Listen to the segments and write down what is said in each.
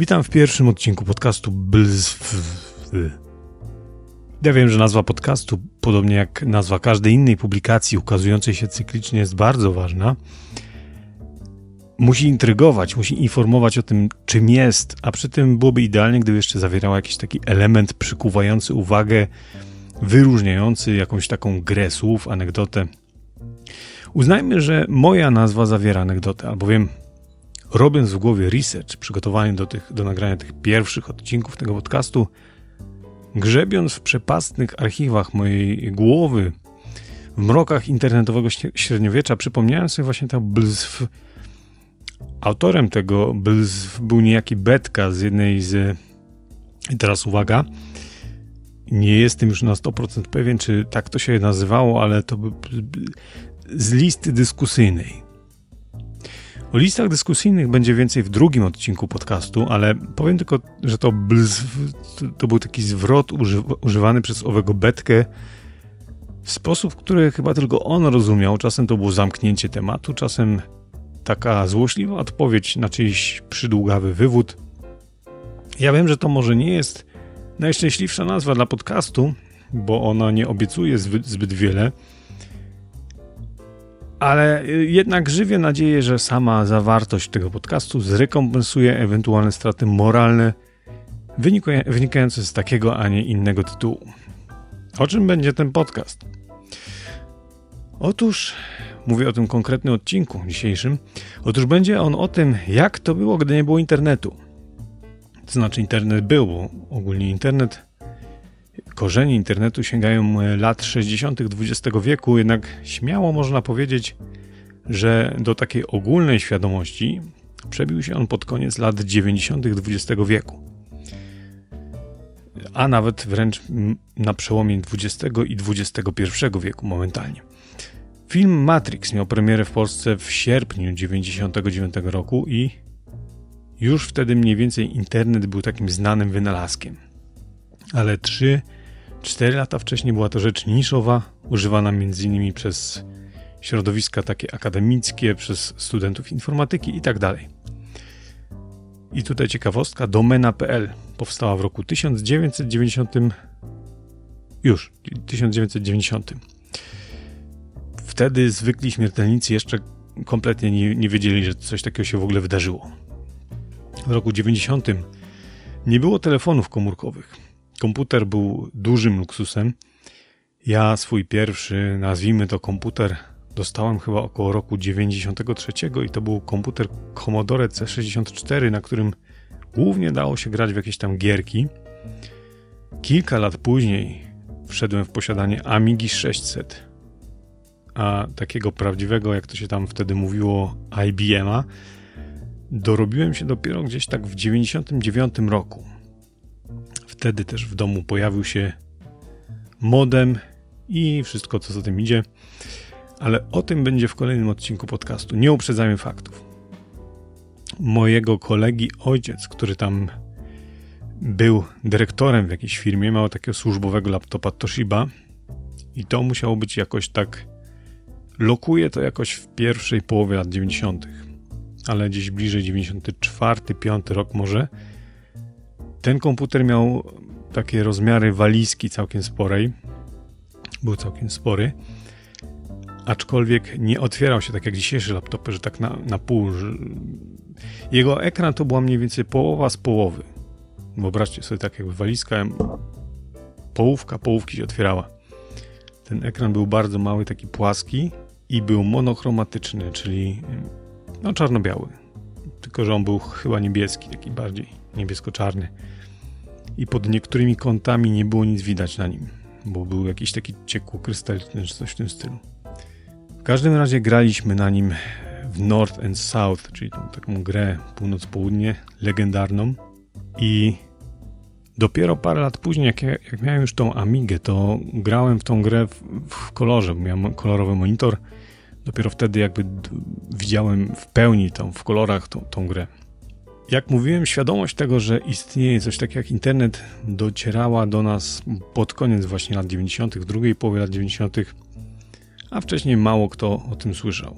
Witam w pierwszym odcinku podcastu Blzw. Ja wiem, że nazwa podcastu, podobnie jak nazwa każdej innej publikacji ukazującej się cyklicznie, jest bardzo ważna. Musi intrygować, musi informować o tym, czym jest, a przy tym byłoby idealnie, gdyby jeszcze zawierała jakiś taki element przykuwający uwagę, wyróżniający jakąś taką grę słów, anegdotę. Uznajmy, że moja nazwa zawiera anegdotę, albowiem robiąc w głowie research, przygotowany do, tych, do nagrania tych pierwszych odcinków tego podcastu, grzebiąc w przepastnych archiwach mojej głowy, w mrokach internetowego średniowiecza, przypomniałem sobie właśnie to blzw. Autorem tego blzw był niejaki Betka z jednej z... I teraz uwaga, nie jestem już na 100% pewien, czy tak to się nazywało, ale to by... z listy dyskusyjnej. O listach dyskusyjnych będzie więcej w drugim odcinku podcastu, ale powiem tylko, że to to był taki zwrot używany przez owego Betkę w sposób, który chyba tylko on rozumiał. Czasem to było zamknięcie tematu, czasem taka złośliwa odpowiedź na czyjś przydługawy wywód. Ja wiem, że to może nie jest najszczęśliwsza nazwa dla podcastu, bo ona nie obiecuje zbyt, zbyt wiele, ale y, jednak żywię nadzieję, że sama zawartość tego podcastu zrekompensuje ewentualne straty moralne wynikające z takiego, a nie innego tytułu. O czym będzie ten podcast? Otóż, mówię o tym konkretnym odcinku dzisiejszym, otóż będzie on o tym, jak to było, gdy nie było internetu. To znaczy, internet był, bo ogólnie internet Korzenie internetu sięgają e, lat 60. XX wieku, jednak śmiało można powiedzieć, że do takiej ogólnej świadomości przebił się on pod koniec lat 90. XX wieku. A nawet wręcz na przełomie XX i XXI wieku momentalnie. Film Matrix miał premierę w Polsce w sierpniu 99 roku i już wtedy mniej więcej internet był takim znanym wynalazkiem. Ale trzy 4 lata wcześniej była to rzecz niszowa, używana m.in. przez środowiska takie akademickie, przez studentów informatyki itd. Tak I tutaj ciekawostka, domena.pl powstała w roku 1990 już, 1990. Wtedy zwykli śmiertelnicy jeszcze kompletnie nie, nie wiedzieli, że coś takiego się w ogóle wydarzyło. W roku 90 nie było telefonów komórkowych Komputer był dużym luksusem. Ja swój pierwszy, nazwijmy to komputer, dostałem chyba około roku 93 i to był komputer Commodore C64, na którym głównie dało się grać w jakieś tam gierki. Kilka lat później wszedłem w posiadanie Amigi 600, a takiego prawdziwego, jak to się tam wtedy mówiło, IBM-a, dorobiłem się dopiero gdzieś tak w 99 roku. Wtedy też w domu pojawił się modem i wszystko, co za tym idzie. Ale o tym będzie w kolejnym odcinku podcastu. Nie uprzedzajmy faktów. Mojego kolegi ojciec, który tam był dyrektorem w jakiejś firmie, miał takiego służbowego laptopa Toshiba i to musiało być jakoś tak lokuje to jakoś w pierwszej połowie lat 90., ale gdzieś bliżej 94, 5 rok może ten komputer miał takie rozmiary walizki całkiem sporej. Był całkiem spory. Aczkolwiek nie otwierał się tak jak dzisiejszy laptopy, że tak na, na pół. Jego ekran to była mniej więcej połowa z połowy. Wyobraźcie sobie tak jakby walizka, połówka połówki się otwierała. Ten ekran był bardzo mały, taki płaski i był monochromatyczny, czyli no czarno-biały. Tylko, że on był chyba niebieski, taki bardziej niebiesko-czarny i pod niektórymi kątami nie było nic widać na nim, bo był jakiś taki ciekło krystaliczny czy coś w tym stylu. W każdym razie graliśmy na nim w North and South, czyli tą taką grę północ-południe, legendarną i dopiero parę lat później, jak, jak miałem już tą Amigę, to grałem w tą grę w, w kolorze, bo miałem kolorowy monitor. Dopiero wtedy jakby widziałem w pełni tą, w kolorach tą, tą grę. Jak mówiłem, świadomość tego, że istnieje coś takiego jak internet, docierała do nas pod koniec właśnie lat 90., drugiej połowy lat 90., a wcześniej mało kto o tym słyszał.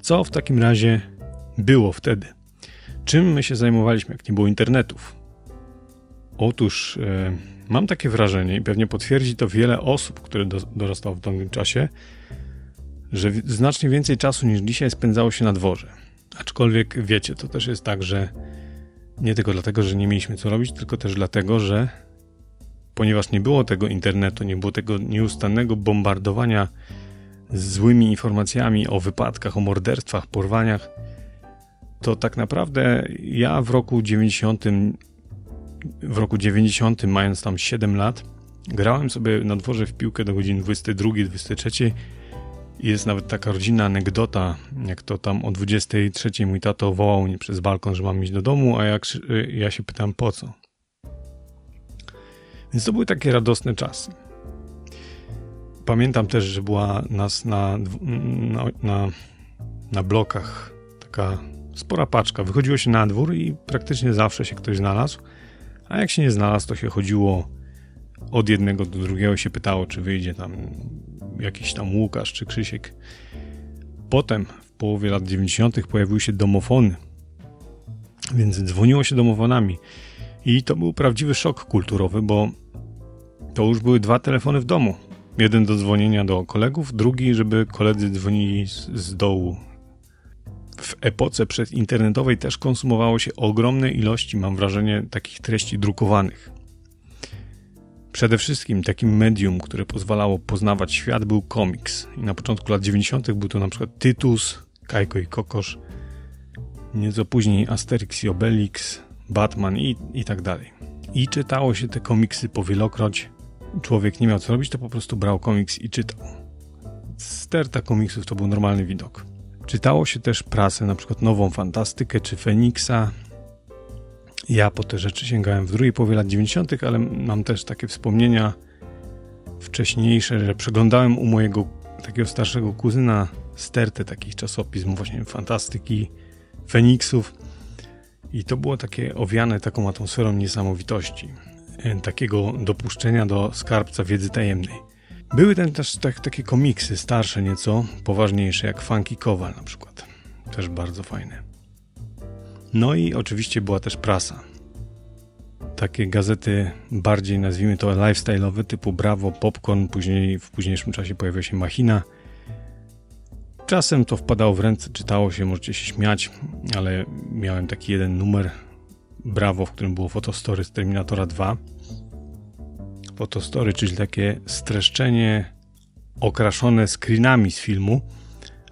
Co w takim razie było wtedy? Czym my się zajmowaliśmy, jak nie było internetów? Otóż e, mam takie wrażenie, i pewnie potwierdzi to wiele osób, które do, dorastało w tamtym czasie, że znacznie więcej czasu niż dzisiaj spędzało się na dworze. Aczkolwiek wiecie, to też jest tak, że nie tylko dlatego, że nie mieliśmy co robić, tylko też dlatego, że ponieważ nie było tego internetu, nie było tego nieustannego bombardowania złymi informacjami o wypadkach, o morderstwach, porwaniach, to tak naprawdę ja w roku 90, w roku 90, mając tam 7 lat, grałem sobie na dworze w piłkę do godziny 22, 23 jest nawet taka rodzinna anegdota, jak to tam o 23 mój tato wołał mnie przez balkon, że mam iść do domu, a jak, ja się pytam po co. Więc to były takie radosne czasy. Pamiętam też, że była nas na, na, na, na blokach taka spora paczka. Wychodziło się na dwór i praktycznie zawsze się ktoś znalazł, a jak się nie znalazł, to się chodziło od jednego do drugiego się pytało, czy wyjdzie tam jakiś tam Łukasz czy Krzysiek. Potem w połowie lat 90. pojawiły się domofony, więc dzwoniło się domofonami. I to był prawdziwy szok kulturowy, bo to już były dwa telefony w domu. Jeden do dzwonienia do kolegów, drugi, żeby koledzy dzwonili z, z dołu. W epoce przedinternetowej też konsumowało się ogromne ilości, mam wrażenie, takich treści drukowanych. Przede wszystkim takim medium, które pozwalało poznawać świat, był komiks. I na początku lat 90. był to na przykład Tytus, Kajko i Kokosz, nieco później Asterix i Obelix, Batman i, i tak dalej. I czytało się te komiksy powielokroć. Człowiek nie miał co robić, to po prostu brał komiks i czytał. Sterta komiksów to był normalny widok. Czytało się też prasę, na przykład Nową Fantastykę czy Feniksa, ja po te rzeczy sięgałem w drugiej połowie lat 90., ale mam też takie wspomnienia wcześniejsze, że przeglądałem u mojego takiego starszego kuzyna stertę takich czasopism, właśnie fantastyki, Feniksów. I to było takie owiane taką atmosferą niesamowitości, e, takiego dopuszczenia do skarbca wiedzy tajemnej. Były tam też tak, takie komiksy starsze nieco, poważniejsze, jak Funky Kowal na przykład. Też bardzo fajne. No i oczywiście była też prasa. Takie gazety bardziej, nazwijmy to lifestyle'owe, typu Bravo, Popcorn, później w późniejszym czasie pojawiła się Machina. Czasem to wpadało w ręce, czytało się, możecie się śmiać, ale miałem taki jeden numer Bravo, w którym było fotostory z Terminatora 2. Fotostory, czyli takie streszczenie okraszone screenami z filmu,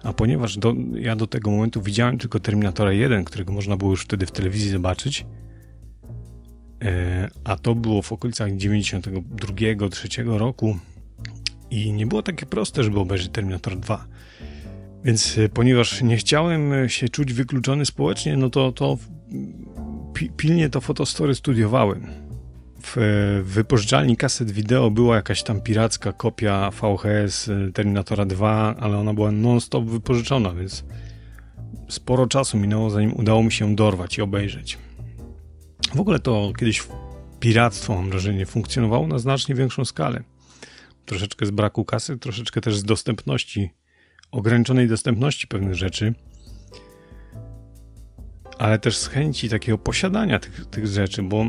a ponieważ do, ja do tego momentu widziałem tylko Terminatora 1, którego można było już wtedy w telewizji zobaczyć, e, a to było w okolicach 92-3 roku i nie było takie proste, żeby obejrzeć Terminator 2. Więc e, ponieważ nie chciałem się czuć wykluczony społecznie, no to, to pilnie to fotostory studiowałem w wypożyczalni kaset wideo była jakaś tam piracka kopia VHS y, Terminatora 2, ale ona była non-stop wypożyczona, więc sporo czasu minęło, zanim udało mi się dorwać i obejrzeć. W ogóle to kiedyś piractwo, mam wrażenie, funkcjonowało na znacznie większą skalę. Troszeczkę z braku kasy, troszeczkę też z dostępności, ograniczonej dostępności pewnych rzeczy, ale też z chęci takiego posiadania tych, tych rzeczy, bo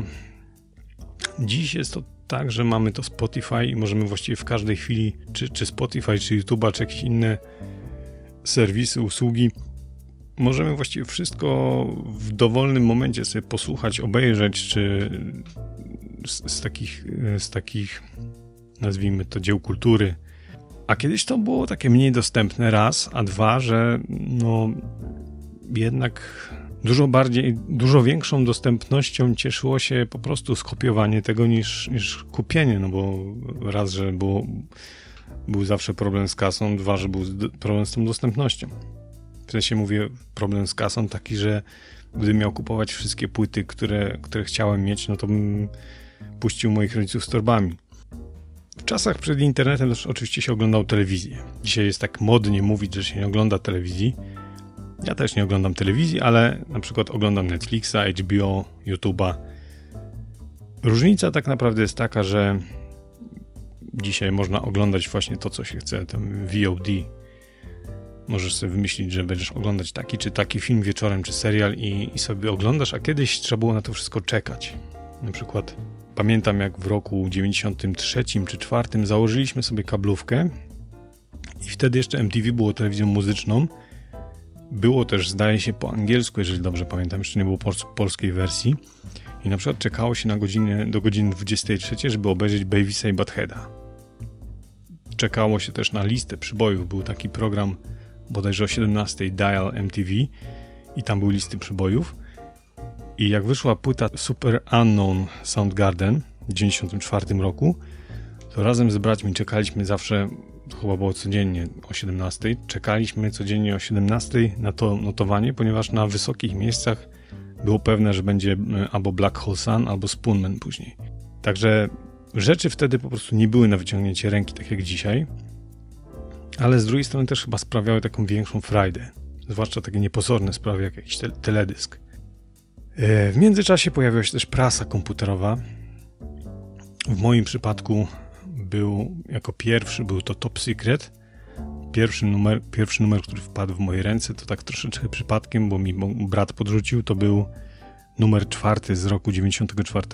Dziś jest to tak, że mamy to Spotify i możemy właściwie w każdej chwili, czy, czy Spotify, czy YouTube, czy jakieś inne serwisy, usługi, możemy właściwie wszystko w dowolnym momencie sobie posłuchać, obejrzeć, czy z, z, takich, z takich, nazwijmy to, dzieł kultury. A kiedyś to było takie mniej dostępne, raz, a dwa, że no jednak dużo bardziej, dużo większą dostępnością cieszyło się po prostu skopiowanie tego niż, niż kupienie, no bo raz, że było, był zawsze problem z kasą, dwa, że był problem z tą dostępnością. W sensie mówię problem z kasą taki, że gdybym miał kupować wszystkie płyty, które, które chciałem mieć, no to bym puścił moich rodziców z torbami. W czasach przed internetem też oczywiście się oglądał telewizję. Dzisiaj jest tak modnie mówić, że się nie ogląda telewizji, ja też nie oglądam telewizji, ale na przykład oglądam Netflixa, HBO, YouTube'a. Różnica tak naprawdę jest taka, że dzisiaj można oglądać właśnie to, co się chce, ten VOD. możesz sobie wymyślić, że będziesz oglądać taki czy taki film wieczorem, czy serial i, i sobie oglądasz, a kiedyś trzeba było na to wszystko czekać. Na przykład pamiętam jak w roku 93 czy 4 założyliśmy sobie kablówkę i wtedy jeszcze MTV było telewizją muzyczną. Było też, zdaje się, po angielsku, jeżeli dobrze pamiętam, jeszcze nie było polskiej wersji. I na przykład czekało się na godzinę, do godziny 23, żeby obejrzeć Beavis'a i Buttheada. Czekało się też na listę przybojów. Był taki program bodajże o 17 Dial MTV i tam były listy przybojów. I jak wyszła płyta Super Unknown Soundgarden w 1994 roku, to razem z braćmi czekaliśmy zawsze, chyba było codziennie o 17, czekaliśmy codziennie o 17 na to notowanie, ponieważ na wysokich miejscach było pewne, że będzie e, albo Black Hole Sun, albo Spoonman później. Także rzeczy wtedy po prostu nie były na wyciągnięcie ręki, tak jak dzisiaj, ale z drugiej strony też chyba sprawiały taką większą frajdę. Zwłaszcza takie niepozorne sprawy, jak jakiś te teledysk. E, w międzyczasie pojawiła się też prasa komputerowa. W moim przypadku był jako pierwszy, był to Top Secret. Pierwszy numer, pierwszy numer, który wpadł w moje ręce, to tak troszeczkę przypadkiem, bo mi brat podrzucił, to był numer czwarty z roku 94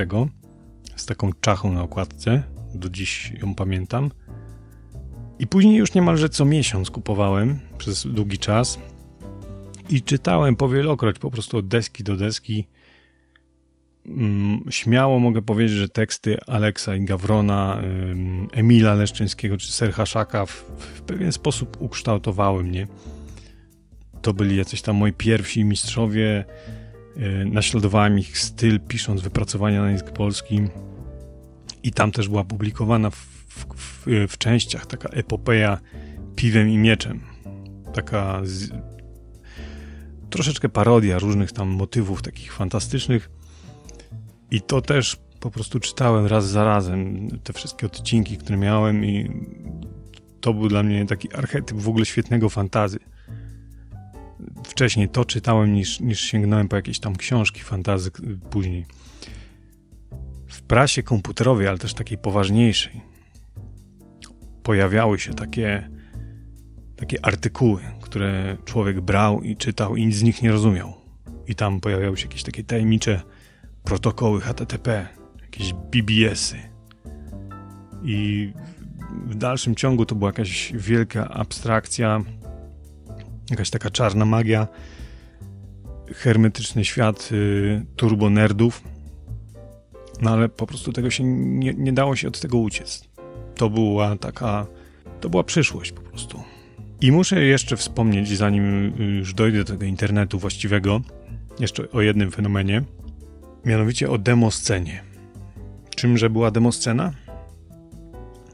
z taką czachą na okładce. Do dziś ją pamiętam. I później już niemalże co miesiąc kupowałem przez długi czas i czytałem powielokroć po prostu od deski do deski. Mm, śmiało mogę powiedzieć, że teksty Aleksa i Gawrona, Emila Leszczyńskiego czy Sercha Szaka w, w pewien sposób ukształtowały mnie. To byli jacyś tam moi pierwsi mistrzowie. Y, naśladowałem ich styl, pisząc wypracowania na język polski. I tam też była publikowana w w, w, w częściach taka epopeja piwem i mieczem. Taka z, troszeczkę parodia różnych tam motywów takich fantastycznych. I to też po prostu czytałem raz za razem te wszystkie odcinki, które miałem i to był dla mnie taki archetyp w ogóle świetnego fantazy. Wcześniej to czytałem niż, niż sięgnąłem po jakieś tam książki fantazy później. W prasie komputerowej, ale też takiej poważniejszej, pojawiały się takie, takie artykuły, które człowiek brał i czytał i nic z nich nie rozumiał. I tam pojawiały się jakieś takie tajemnicze protokoły HTTP, jakieś BBS-y. I w dalszym ciągu to była jakaś wielka abstrakcja, jakaś taka czarna magia, hermetyczny świat y, turbonerdów. No ale po prostu tego się nie, nie dało się od tego uciec to była taka, to była przyszłość po prostu. I muszę jeszcze wspomnieć, zanim już dojdę do tego internetu właściwego, jeszcze o jednym fenomenie, mianowicie o demoscenie. Czymże była demoscena?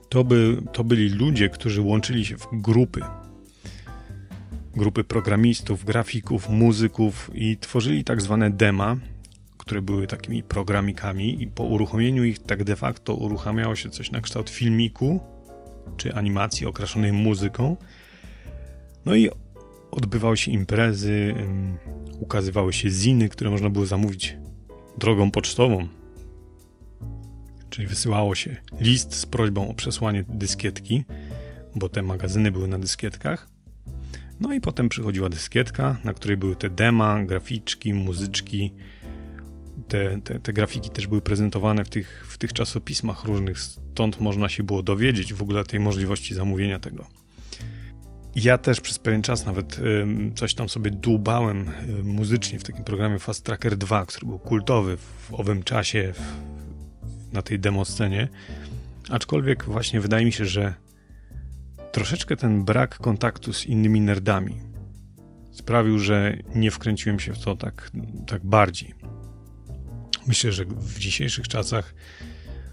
To, by, to byli ludzie, którzy łączyli się w grupy. Grupy programistów, grafików, muzyków i tworzyli tak zwane dema, które były takimi programikami i po uruchomieniu ich tak de facto uruchamiało się coś na kształt filmiku czy animacji okraszonej muzyką. No i odbywały się imprezy, ukazywały się ziny, które można było zamówić drogą pocztową. Czyli wysyłało się list z prośbą o przesłanie dyskietki, bo te magazyny były na dyskietkach. No i potem przychodziła dyskietka, na której były te dema, graficzki, muzyczki, te, te, te, grafiki też były prezentowane w tych, w tych czasopismach różnych, stąd można się było dowiedzieć w ogóle tej możliwości zamówienia tego. Ja też przez pewien czas nawet coś tam sobie dłubałem muzycznie w takim programie Fast Tracker 2, który był kultowy w owym czasie na tej demo scenie. Aczkolwiek właśnie wydaje mi się, że troszeczkę ten brak kontaktu z innymi nerdami sprawił, że nie wkręciłem się w to tak, tak bardziej. Myślę, że w dzisiejszych czasach,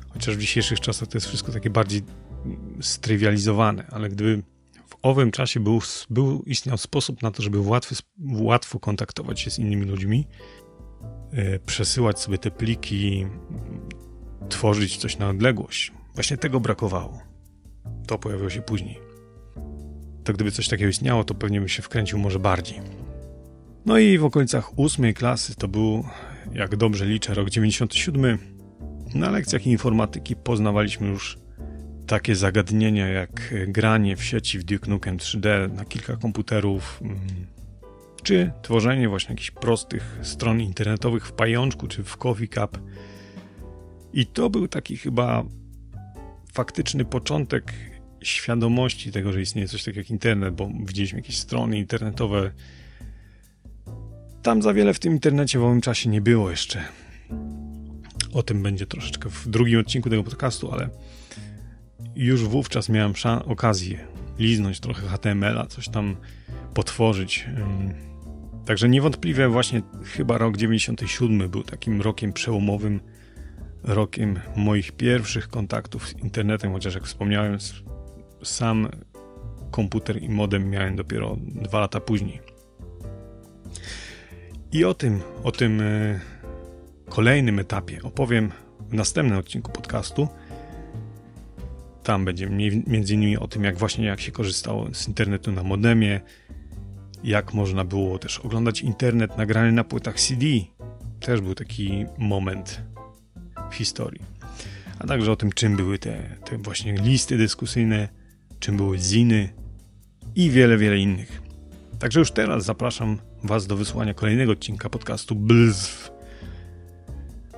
chociaż w dzisiejszych czasach to jest wszystko takie bardziej strywializowane, ale gdyby w owym czasie był, był istniał sposób na to, żeby łatwy, łatwo kontaktować się z innymi ludźmi, yy, przesyłać sobie te pliki, tworzyć coś na odległość. Właśnie tego brakowało. To pojawiło się później. To gdyby coś takiego istniało, to pewnie bym się wkręcił może bardziej. No i w okolicach ósmej klasy to był jak dobrze liczę, rok 97. Na lekcjach informatyki poznawaliśmy już takie zagadnienia jak granie w sieci w Duke Nukem 3D na kilka komputerów, mm, czy tworzenie właśnie jakichś prostych stron internetowych w Pajączku czy w Coffee Cup. I to był taki chyba faktyczny początek świadomości tego, że istnieje coś takiego jak internet, bo widzieliśmy jakieś strony internetowe. Tam za wiele w tym internecie w owym czasie nie było jeszcze. O tym będzie troszeczkę w drugim odcinku tego podcastu, ale już wówczas miałem okazję liznąć trochę HTML-a, coś tam potworzyć. Także niewątpliwie właśnie chyba rok 97 był takim rokiem przełomowym, rokiem moich pierwszych kontaktów z internetem, chociaż jak wspomniałem, sam komputer i modem miałem dopiero dwa lata później. I o tym, o tym e, kolejnym etapie opowiem w następnym odcinku podcastu. Tam będzie między innymi o tym, jak właśnie jak się korzystało z internetu na modemie, jak można było też oglądać internet nagrany na płytach CD. Też był taki moment w historii. A także o tym, czym były te, te właśnie listy dyskusyjne, czym były ziny i wiele, wiele innych. Także już teraz zapraszam Was do wysłania kolejnego odcinka podcastu Blzw.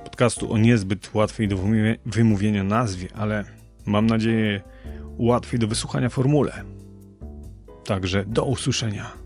Podcastu o niezbyt łatwej do wymówienia nazwie, ale mam nadzieję łatwiej do wysłuchania formule. Także do usłyszenia.